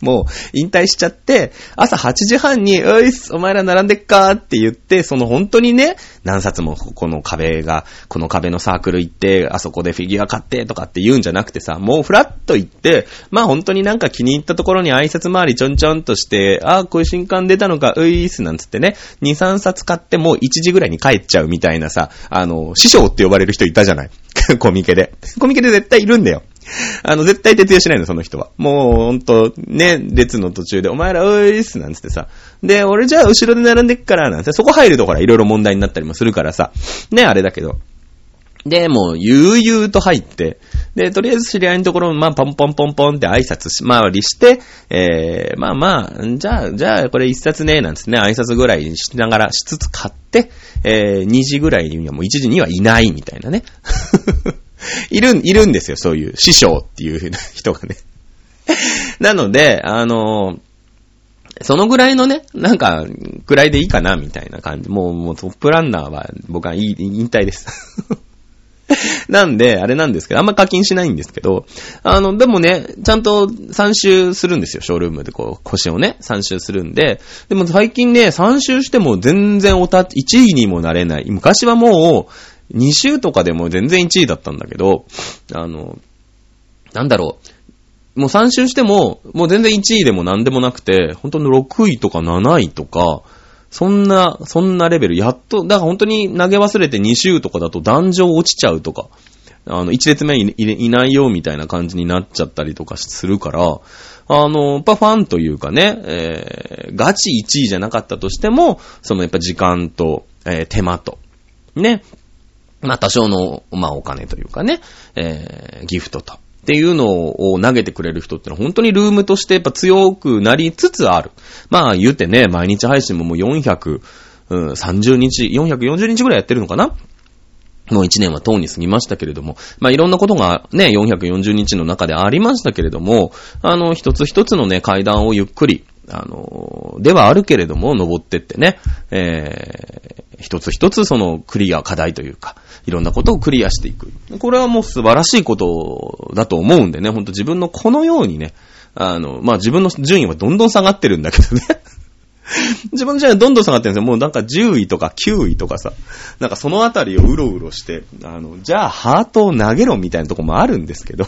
もう引退しちゃって、朝8時半に、ういっす、お前ら並んでっかーって言って、その本当にね、何冊もこの壁が、この壁のサークル行って、あそこでフィギュア買ってとかって言うんじゃなくてさ、もうフラッと行って、まあ本当になんか気に入ったところに挨拶回りちょんちょんとして、ああ、こういう新刊出たのか、ういっす、なんつってね、2、3冊買ってもう1時ぐらいに帰っちゃうみたいなさ、あの、師匠って呼ばれる人いたじゃない <laughs> コミケで。コミケで絶対いるんだよ。あの、絶対徹夜しないの、その人は。もう、ほんと、ね、列の途中で、お前ら、おいっす、なんつってさ。で、俺じゃあ後ろで並んでっから、なんて、そこ入るとほら、いろいろ問題になったりもするからさ。ね、あれだけど。で、もう、悠々と入って、で、とりあえず知り合いのところ、まあ、ポンポンポンポンって挨拶し、回りして、えー、まあまあ、じゃあ、じゃあ、これ一冊ね、なんつってね、挨拶ぐらいしながら、しつつ買って、えー、2時ぐらいにはもう1時にはいないみたいなね。いる、いるんですよ、そういう師匠っていう <laughs> 人がね。なので、あのそのぐらいのね、なんか、くらいでいいかな、みたいな感じ。もう、もうトップランナーは、僕は引退です。<laughs> なんで、あれなんですけど、あんま課金しないんですけど、あの、でもね、ちゃんと3周するんですよ、ショールームでこう、腰をね、3周するんで、でも最近ね、3周しても全然おた、1位にもなれない。昔はもう、2周とかでも全然1位だったんだけど、あの、なんだろう、もう3周しても、もう全然1位でも何でもなくて、本当の6位とか7位とか、そんな、そんなレベル、やっと、だから本当に投げ忘れて2周とかだと壇上落ちちゃうとか、あの、1列目にいないよみたいな感じになっちゃったりとかするから、あの、やっぱファンというかね、えー、ガチ1位じゃなかったとしても、そのやっぱ時間と、えー、手間と、ね、まあ多少の、まあお金というかね、えー、ギフトと、っていうのを投げてくれる人ってのは本当にルームとしてやっぱ強くなりつつある。まあ言うてね、毎日配信ももう430日、440日ぐらいやってるのかな？もう1年はとうに過ぎましたけれども、まあ、いろんなことがね、440日の中でありましたけれども、あの、一つ一つのね、階段をゆっくり、あの、ではあるけれども、登ってってね、えー、一つ一つそのクリア、課題というか、いろんなことをクリアしていく。これはもう素晴らしいことだと思うんでね、ほんと自分のこのようにね、あの、まあ、自分の順位はどんどん下がってるんだけどね。<laughs> 自分の順位はどんどん下がってるんですよ。もうなんか10位とか9位とかさ、なんかそのあたりをうろうろして、あの、じゃあハートを投げろみたいなとこもあるんですけど、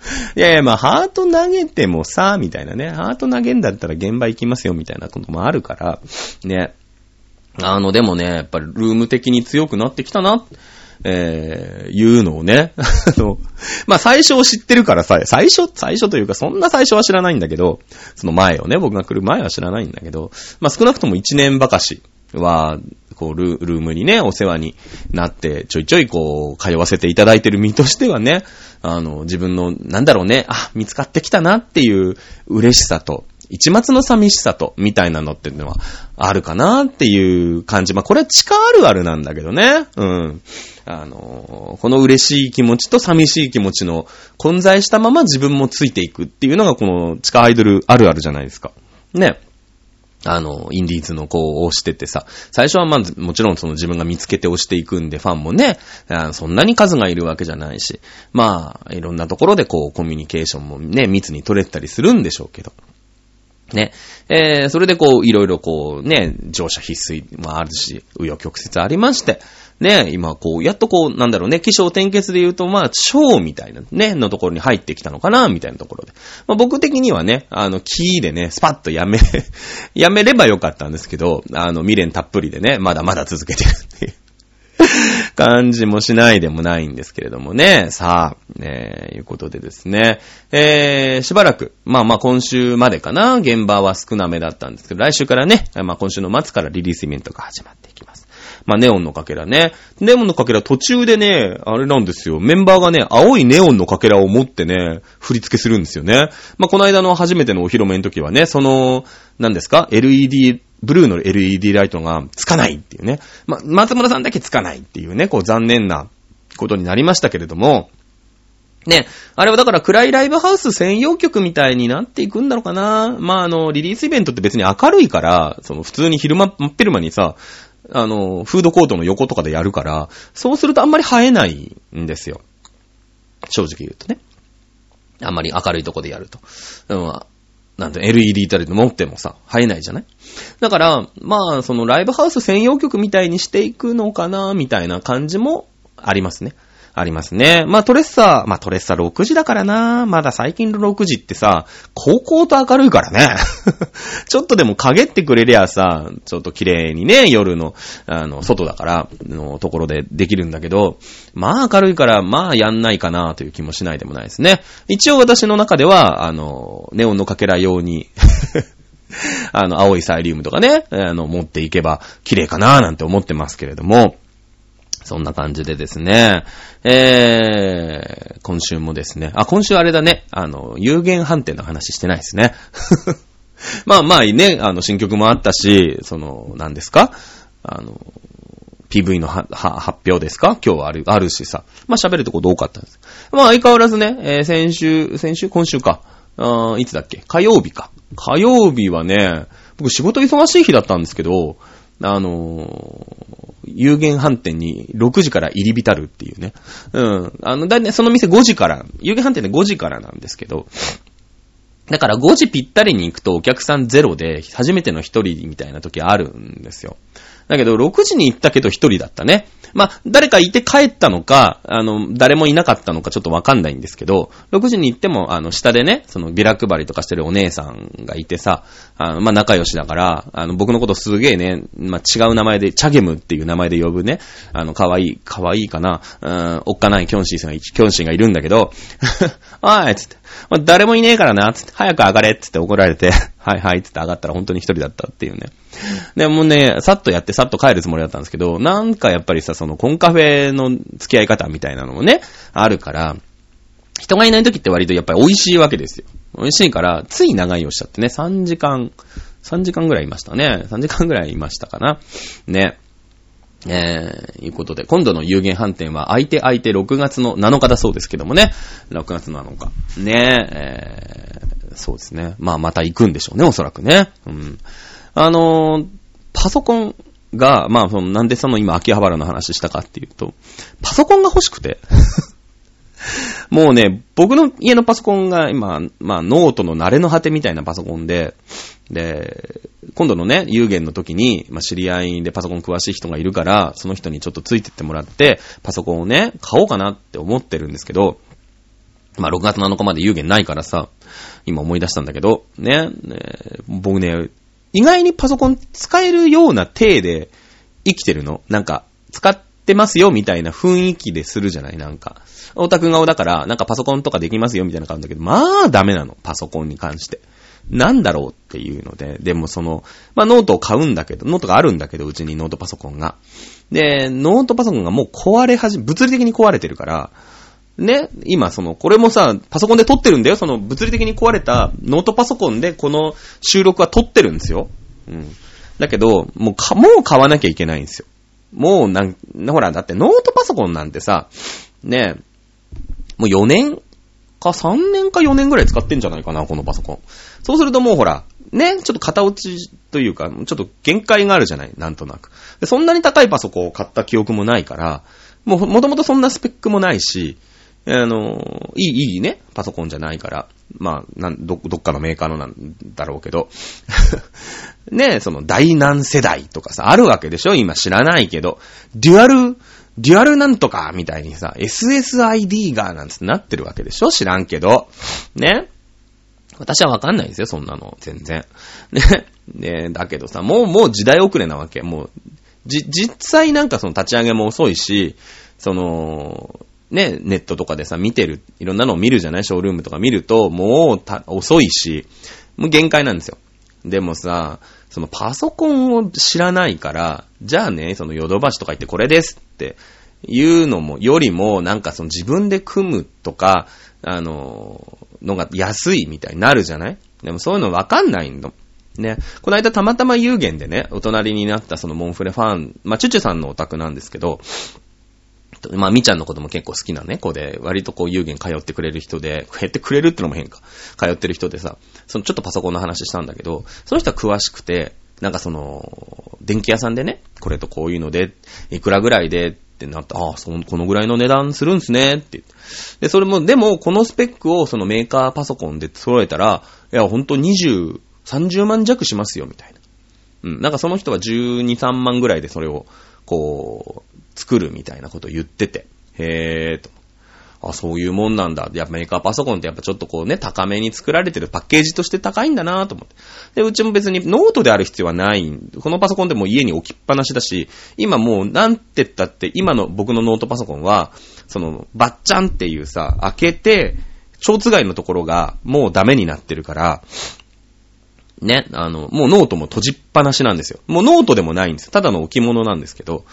<laughs> いやいや、まあ、ハート投げてもさ、みたいなね。ハート投げんだったら現場行きますよ、みたいなこともあるから、ね。あの、でもね、やっぱりルーム的に強くなってきたな、えー、いうのをね。<laughs> あの、まあ、最初を知ってるからさ、最初、最初というか、そんな最初は知らないんだけど、その前をね、僕が来る前は知らないんだけど、まあ、少なくとも1年ばかしは、こうル、ルームにね、お世話になって、ちょいちょいこう、通わせていただいてる身としてはね、あの、自分の、なんだろうね、あ、見つかってきたなっていう嬉しさと、一末の寂しさと、みたいなのっていうのは、あるかなっていう感じ。まあ、これは地下あるあるなんだけどね。うん。あの、この嬉しい気持ちと寂しい気持ちの混在したまま自分もついていくっていうのがこの地下アイドルあるあるじゃないですか。ね。あの、インディーズのこう押しててさ、最初はまず、もちろんその自分が見つけて押していくんで、ファンもね、そんなに数がいるわけじゃないし、まあ、いろんなところでこう、コミュニケーションもね、密に取れたりするんでしょうけど。ね。えー、それでこう、いろいろこう、ね、乗車必須もあるし、紆余曲折ありまして、ね、今こう、やっとこう、なんだろうね、気象転結で言うと、まあ、小みたいなね、のところに入ってきたのかな、みたいなところで。まあ僕的にはね、あの、キーでね、スパッとやめ <laughs> やめればよかったんですけど、あの、未練たっぷりでね、まだまだ続けてるっていう。感じもしないでもないんですけれどもね。さあ、ね、いうことでですね。えー、しばらく、まあまあ今週までかな、現場は少なめだったんですけど、来週からね、まあ今週の末からリリースイベントが始まっていきます。まあ、ネオンのかけらね。ネオンのかけら途中でね、あれなんですよ。メンバーがね、青いネオンのかけらを持ってね、振り付けするんですよね。まあ、この間の初めてのお披露目の時はね、その、何ですか ?LED、ブルーの LED ライトがつかないっていうね。ま、松村さんだけつかないっていうね、こう残念なことになりましたけれども、ね、あれはだから暗いライブハウス専用曲みたいになっていくんだろうかな。まあ、あの、リリースイベントって別に明るいから、その普通に昼間、真っ昼間にさ、あの、フードコートの横とかでやるから、そうするとあんまり生えないんですよ。正直言うとね。あんまり明るいとこでやると。うん、なんて LED タレント持ってもさ、生えないじゃない？だから、まあ、そのライブハウス専用曲みたいにしていくのかな、みたいな感じもありますね。ありますね。まあトレッサー、まあトレッサー6時だからな。まだ最近の6時ってさ、高校と明るいからね。<laughs> ちょっとでも陰ってくれりゃさ、ちょっと綺麗にね、夜の、あの、外だから、のところでできるんだけど、まあ明るいから、まあやんないかなという気もしないでもないですね。一応私の中では、あの、ネオンのかけら用に <laughs> あの、青いサイリウムとかね、あの、持っていけば綺麗かななんて思ってますけれども、そんな感じでですね、えー、今週もですね、あ、今週あれだね、あの、有限判定の話してないですね。<laughs> まあまあいいね、あの、新曲もあったし、その、何ですか？あの、PV の、発表ですか？今日はある、あるしさ。まあ喋るとこ多かったんです。まあ相変わらずね、えー、先週、先週？今週か。あいつだっけ？火曜日か。火曜日はね、僕仕事忙しい日だったんですけど、あのー、有限飯店に6時から入り浸るっていうね。うん。あの、だいたいその店5時から、有限飯店で5時からなんですけど、だから5時ぴったりに行くとお客さんゼロで初めての一人みたいな時あるんですよ。だけど6時に行ったけど一人だったね。まあ、誰かいて帰ったのか、あの、誰もいなかったのかちょっとわかんないんですけど、6時に行っても、あの、下でね、そのビラ配りとかしてるお姉さんがいてさ、あの、まあ、仲良しだから、あの、僕のことすげえね、まあ、違う名前で、チャゲムっていう名前で呼ぶね、あの、かわいい、かわいいかな、うーん、おっかないキョンシーさんが、キョンシーがいるんだけど、<laughs> おいつって、まあ、誰もいねえからな、つって、早く上がれっつって怒られて、<laughs> はいはい、つって上がったら本当に一人だったっていうね。で、もね、さっとやってさっと帰るつもりだったんですけど、なんかやっぱりさ、そのコンカフェの付き合い方みたいなのもね、あるから、人がいない時って割とやっぱり美味しいわけですよ。美味しいから、つい長いをしちゃってね、3時間、3時間ぐらいいましたね。3時間ぐらいいましたかな。ね。えー、いうことで、今度の有限判定は、相手相手6月の7日だそうですけどもね。6月7日。ねえ、ー、そうですね。まあ、また行くんでしょうね、おそらくね。うん。あのー、パソコンが、まあ、その、なんでその今、秋葉原の話したかっていうと、パソコンが欲しくて。もうね、僕の家のパソコンが今、まあ、ノートの慣れの果てみたいなパソコンで、で、今度のね、有限の時に、まあ、知り合いでパソコン詳しい人がいるから、その人にちょっとついてってもらって、パソコンをね、買おうかなって思ってるんですけど、まあ、6月7日まで猶予ないからさ、今思い出したんだけど、ね、ね僕ね、意外にパソコン使えるような体で生きてるの。なんか、使ってますよみたいな雰囲気でするじゃないなんか。オタク顔だから、なんかパソコンとかできますよみたいな感じだけど、まあダメなの。パソコンに関して。なんだろうっていうので、でもその、まあノートを買うんだけど、ノートがあるんだけど、うちにノートパソコンが。で、ノートパソコンがもう壊れはじ、物理的に壊れてるから、ね、今その、これもさ、パソコンで撮ってるんだよ。その物理的に壊れたノートパソコンでこの収録は撮ってるんですよ。うん。だけど、もうか、もう買わなきゃいけないんですよ。もうなん、ほら、だってノートパソコンなんてさ、ねえ、もう4年か3年か4年ぐらい使ってんじゃないかな、このパソコン。そうするともうほら、ね、ちょっと型落ちというか、ちょっと限界があるじゃないなんとなく。そんなに高いパソコンを買った記憶もないから、もう、もともとそんなスペックもないし、あの、いい、いいね、パソコンじゃないから。まあ、なん、ど、どっかのメーカーのなんだろうけど。<laughs> ねその第何世代とかさ、あるわけでしょ？今知らないけど。デュアル、デュアルなんとか？みたいにさ、SSID がなんつってなってるわけでしょ？知らんけど。ね？私はわかんないですよ、そんなの。全然。<laughs> ね？ねだけどさ、もう、もう時代遅れなわけ。もう、じ、実際なんかその立ち上げも遅いし、その、ね、ネットとかでさ、見てる、いろんなのを見るじゃない？ショールームとか見ると、もう、遅いし、もう限界なんですよ。でもさ、そのパソコンを知らないから、じゃあね、そのヨドバシとか言ってこれですっていうのも、よりも、なんかその自分で組むとか、あの、のが安いみたいになるじゃない？でもそういうのわかんないの。ね。この間たまたま有限でね、お隣になったそのモンフレファン、まあ、チュチュさんのお宅なんですけど、まあ、みちゃんのことも結構好きなね、子で、割とこう、有限通ってくれる人で、減ってくれるってのも変か。通ってる人でさ、そのちょっとパソコンの話したんだけど、その人は詳しくて、なんかその、電気屋さんでね、これとこういうので、いくらぐらいでってなった、ああ、その、このぐらいの値段するんすねってって。で、それも、でも、このスペックをそのメーカーパソコンで揃えたら、いや、ほんと20、30万弱しますよ、みたいな。うん。なんかその人は12、3万ぐらいでそれを、こう、作るみたいなことを言ってて、へーと。あ、そういうもんなんだ。やっぱメーカーパソコンってやっぱちょっとこうね、高めに作られてるパッケージとして高いんだなと思って。で、うちも別にノートである必要はない。このパソコンでも家に置きっぱなしだし、今もうなんて言ったって、今の僕のノートパソコンは、その、バッチャンっていうさ、開けて、蝶つがいのところがもうダメになってるから、ね、あの、もうノートも閉じっぱなしなんですよ。もうノートでもないんです。ただの置物なんですけど。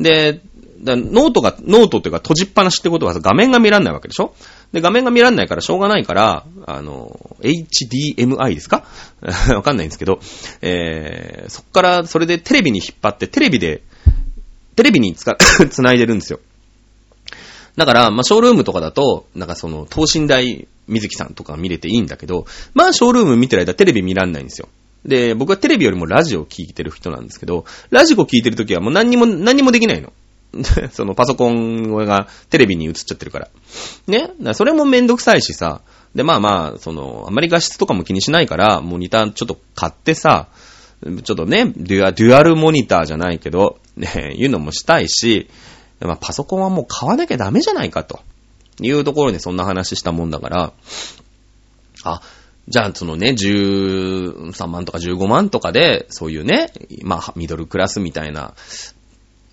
で、ノートが、ノートっていうか閉じっぱなしってことは画面が見らんないわけでしょ？で、画面が見らんないからしょうがないから、あの、HDMI ですか？<laughs> わかんないんですけど、えー、そっからそれでテレビに引っ張って、テレビで、テレビにつか、<coughs> 繋いでるんですよ。だから、まあ、ショールームとかだと、なんかその、等身大水木さんとか見れていいんだけど、まあ、ショールーム見てる間テレビ見らんないんですよ。で、僕はテレビよりもラジオを聞いてる人なんですけど、ラジオ聞いてるときはもう何にも、何にもできないの。<laughs> そのパソコンがテレビに映っちゃってるから。ねそれもめんどくさいしさ。で、まあまあ、その、あまり画質とかも気にしないから、モニターちょっと買ってさ、ちょっとね、デュア、デュアルモニターじゃないけど、ね、いうのもしたいし、まあ、パソコンはもう買わなきゃダメじゃないかと。いうところにそんな話したもんだから、あ、じゃあそのね、13万とか15万とかで、そういうね、まあ、ミドルクラスみたいな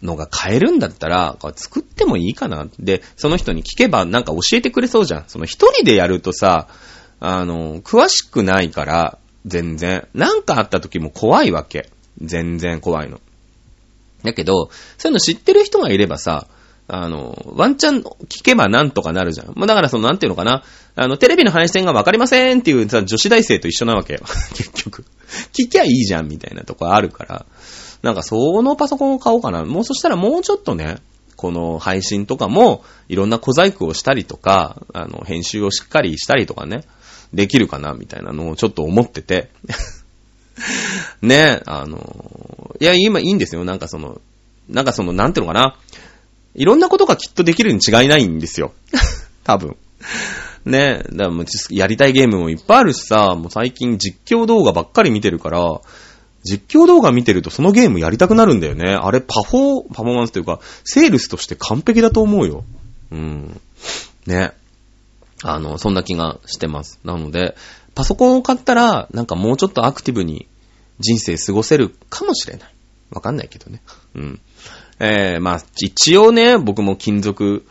のが買えるんだったら、作ってもいいかな。で、その人に聞けばなんか教えてくれそうじゃん。その一人でやるとさ、あの、詳しくないから、全然。なんかあった時も怖いわけ。全然怖いの。だけど、そういうの知ってる人がいればさ、あの、ワンチャン聞けばなんとかなるじゃん。まあ、だからその、なんていうのかな。あの、テレビの配線がわかりませんっていうさ、女子大生と一緒なわけよ。<laughs> 結局。聞きゃいいじゃんみたいなとこあるから。なんかそのパソコンを買おうかな。もうそしたらもうちょっとね、この配信とかも、いろんな小細工をしたりとか、あの、編集をしっかりしたりとかね、できるかなみたいなのをちょっと思ってて。<laughs> ね、あの、いや、今いいんですよ。なんかその、なんかその、なんていうのかな。いろんなことがきっとできるに違いないんですよ。<laughs> 多分。ねだからもうやりたいゲームもいっぱいあるしさ、もう最近実況動画ばっかり見てるから、実況動画見てるとそのゲームやりたくなるんだよね。あれパフォー、パフォーマンスというか、セールスとして完璧だと思うよ。うん。ね。あの、そんな気がしてます。なので、パソコンを買ったら、なんかもうちょっとアクティブに人生過ごせるかもしれない。わかんないけどね。うん。えー、まあ、一応ね、僕も金属、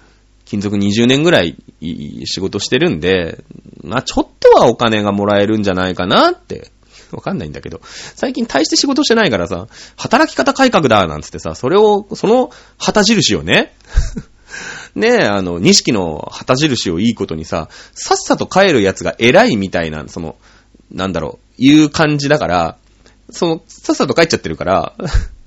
金属20年ぐらい仕事してるんで、まあ、ちょっとはお金がもらえるんじゃないかなって、わかんないんだけど、最近大して仕事してないからさ、働き方改革だなんつってさ、それを、その旗印をね、<laughs> ねえ、あの、錦の旗印をいいことにさ、さっさと帰るやつが偉いみたいな、その、なんだろう、いう感じだから、その、さっさと帰っちゃってるから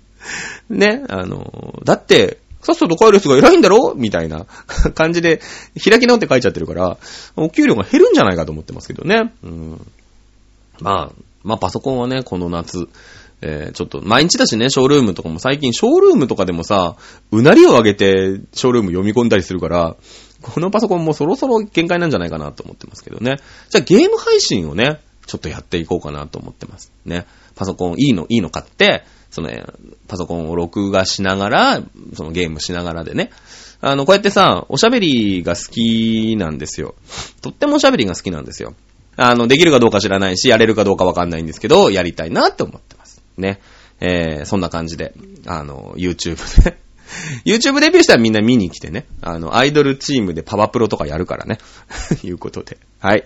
<laughs> ね、あの、だって、さっさと帰る人が偉いんだろ？みたいな <laughs> 感じで、開き直って書いちゃってるから、お給料が減るんじゃないかと思ってますけどね。うん。まあ、まあパソコンはね、この夏、えー、ちょっと、毎日だしね、ショールームとかも最近、ショールームとかでもさ、うなりを上げて、ショールーム読み込んだりするから、このパソコンもそろそろ限界なんじゃないかなと思ってますけどね。じゃあゲーム配信をね、ちょっとやっていこうかなと思ってます。ね。パソコンいいの、いいの買って、その、パソコンを録画しながら、そのゲームしながらでね。あの、こうやってさ、おしゃべりが好きなんですよ。とってもおしゃべりが好きなんですよ。あの、できるかどうか知らないし、やれるかどうかわかんないんですけど、やりたいなって思ってます。ね。えー、そんな感じで、あの、YouTube で <laughs> YouTube デビューしたらみんな見に来てね。あの、アイドルチームでパワープロとかやるからね。<laughs> いうことで。はい。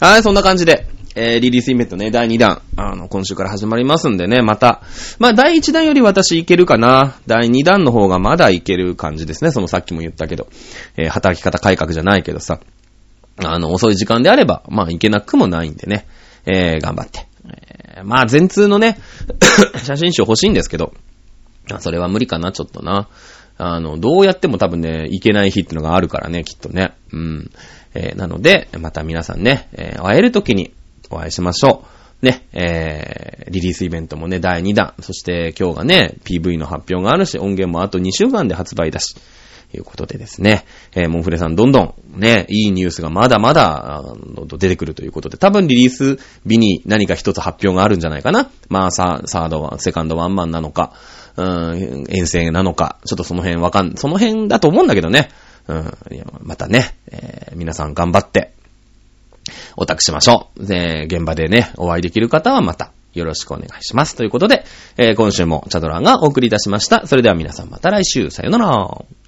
はい、そんな感じで、えー、リリースイベントね、第2弾、あの、今週から始まりますんでね、また、まあ、第1弾より私いけるかな。第2弾の方がまだいける感じですね。そのさっきも言ったけど、えー、働き方改革じゃないけどさ。あの、遅い時間であれば、まあ、いけなくもないんでね、えー、頑張って。えー、まあ、全通のね、<coughs> 写真集欲しいんですけど、それは無理かな、ちょっとな。あの、どうやっても多分ね、いけない日ってのがあるからね、きっとね。うん。えー、なので、また皆さんね、えー、会える時にお会いしましょう。ね、えー、リリースイベントもね、第2弾。そして今日がね、PV の発表があるし、音源もあと2週間で発売だし。いうことでですね、えー、モンフレさんどんどんね、いいニュースがまだまだ、出てくるということで、多分リリース日に何か一つ発表があるんじゃないかな。まあ、サードは、セカンドワンマンなのか、うん、遠征なのか、ちょっとその辺わかん、その辺だと思うんだけどね。うん、またね、えー、皆さん頑張って、お託しましょう。で、現場でね、お会いできる方はまた、よろしくお願いします。ということで、えー、今週もチャドラーがお送りいたしました。それでは皆さんまた来週、さよなら。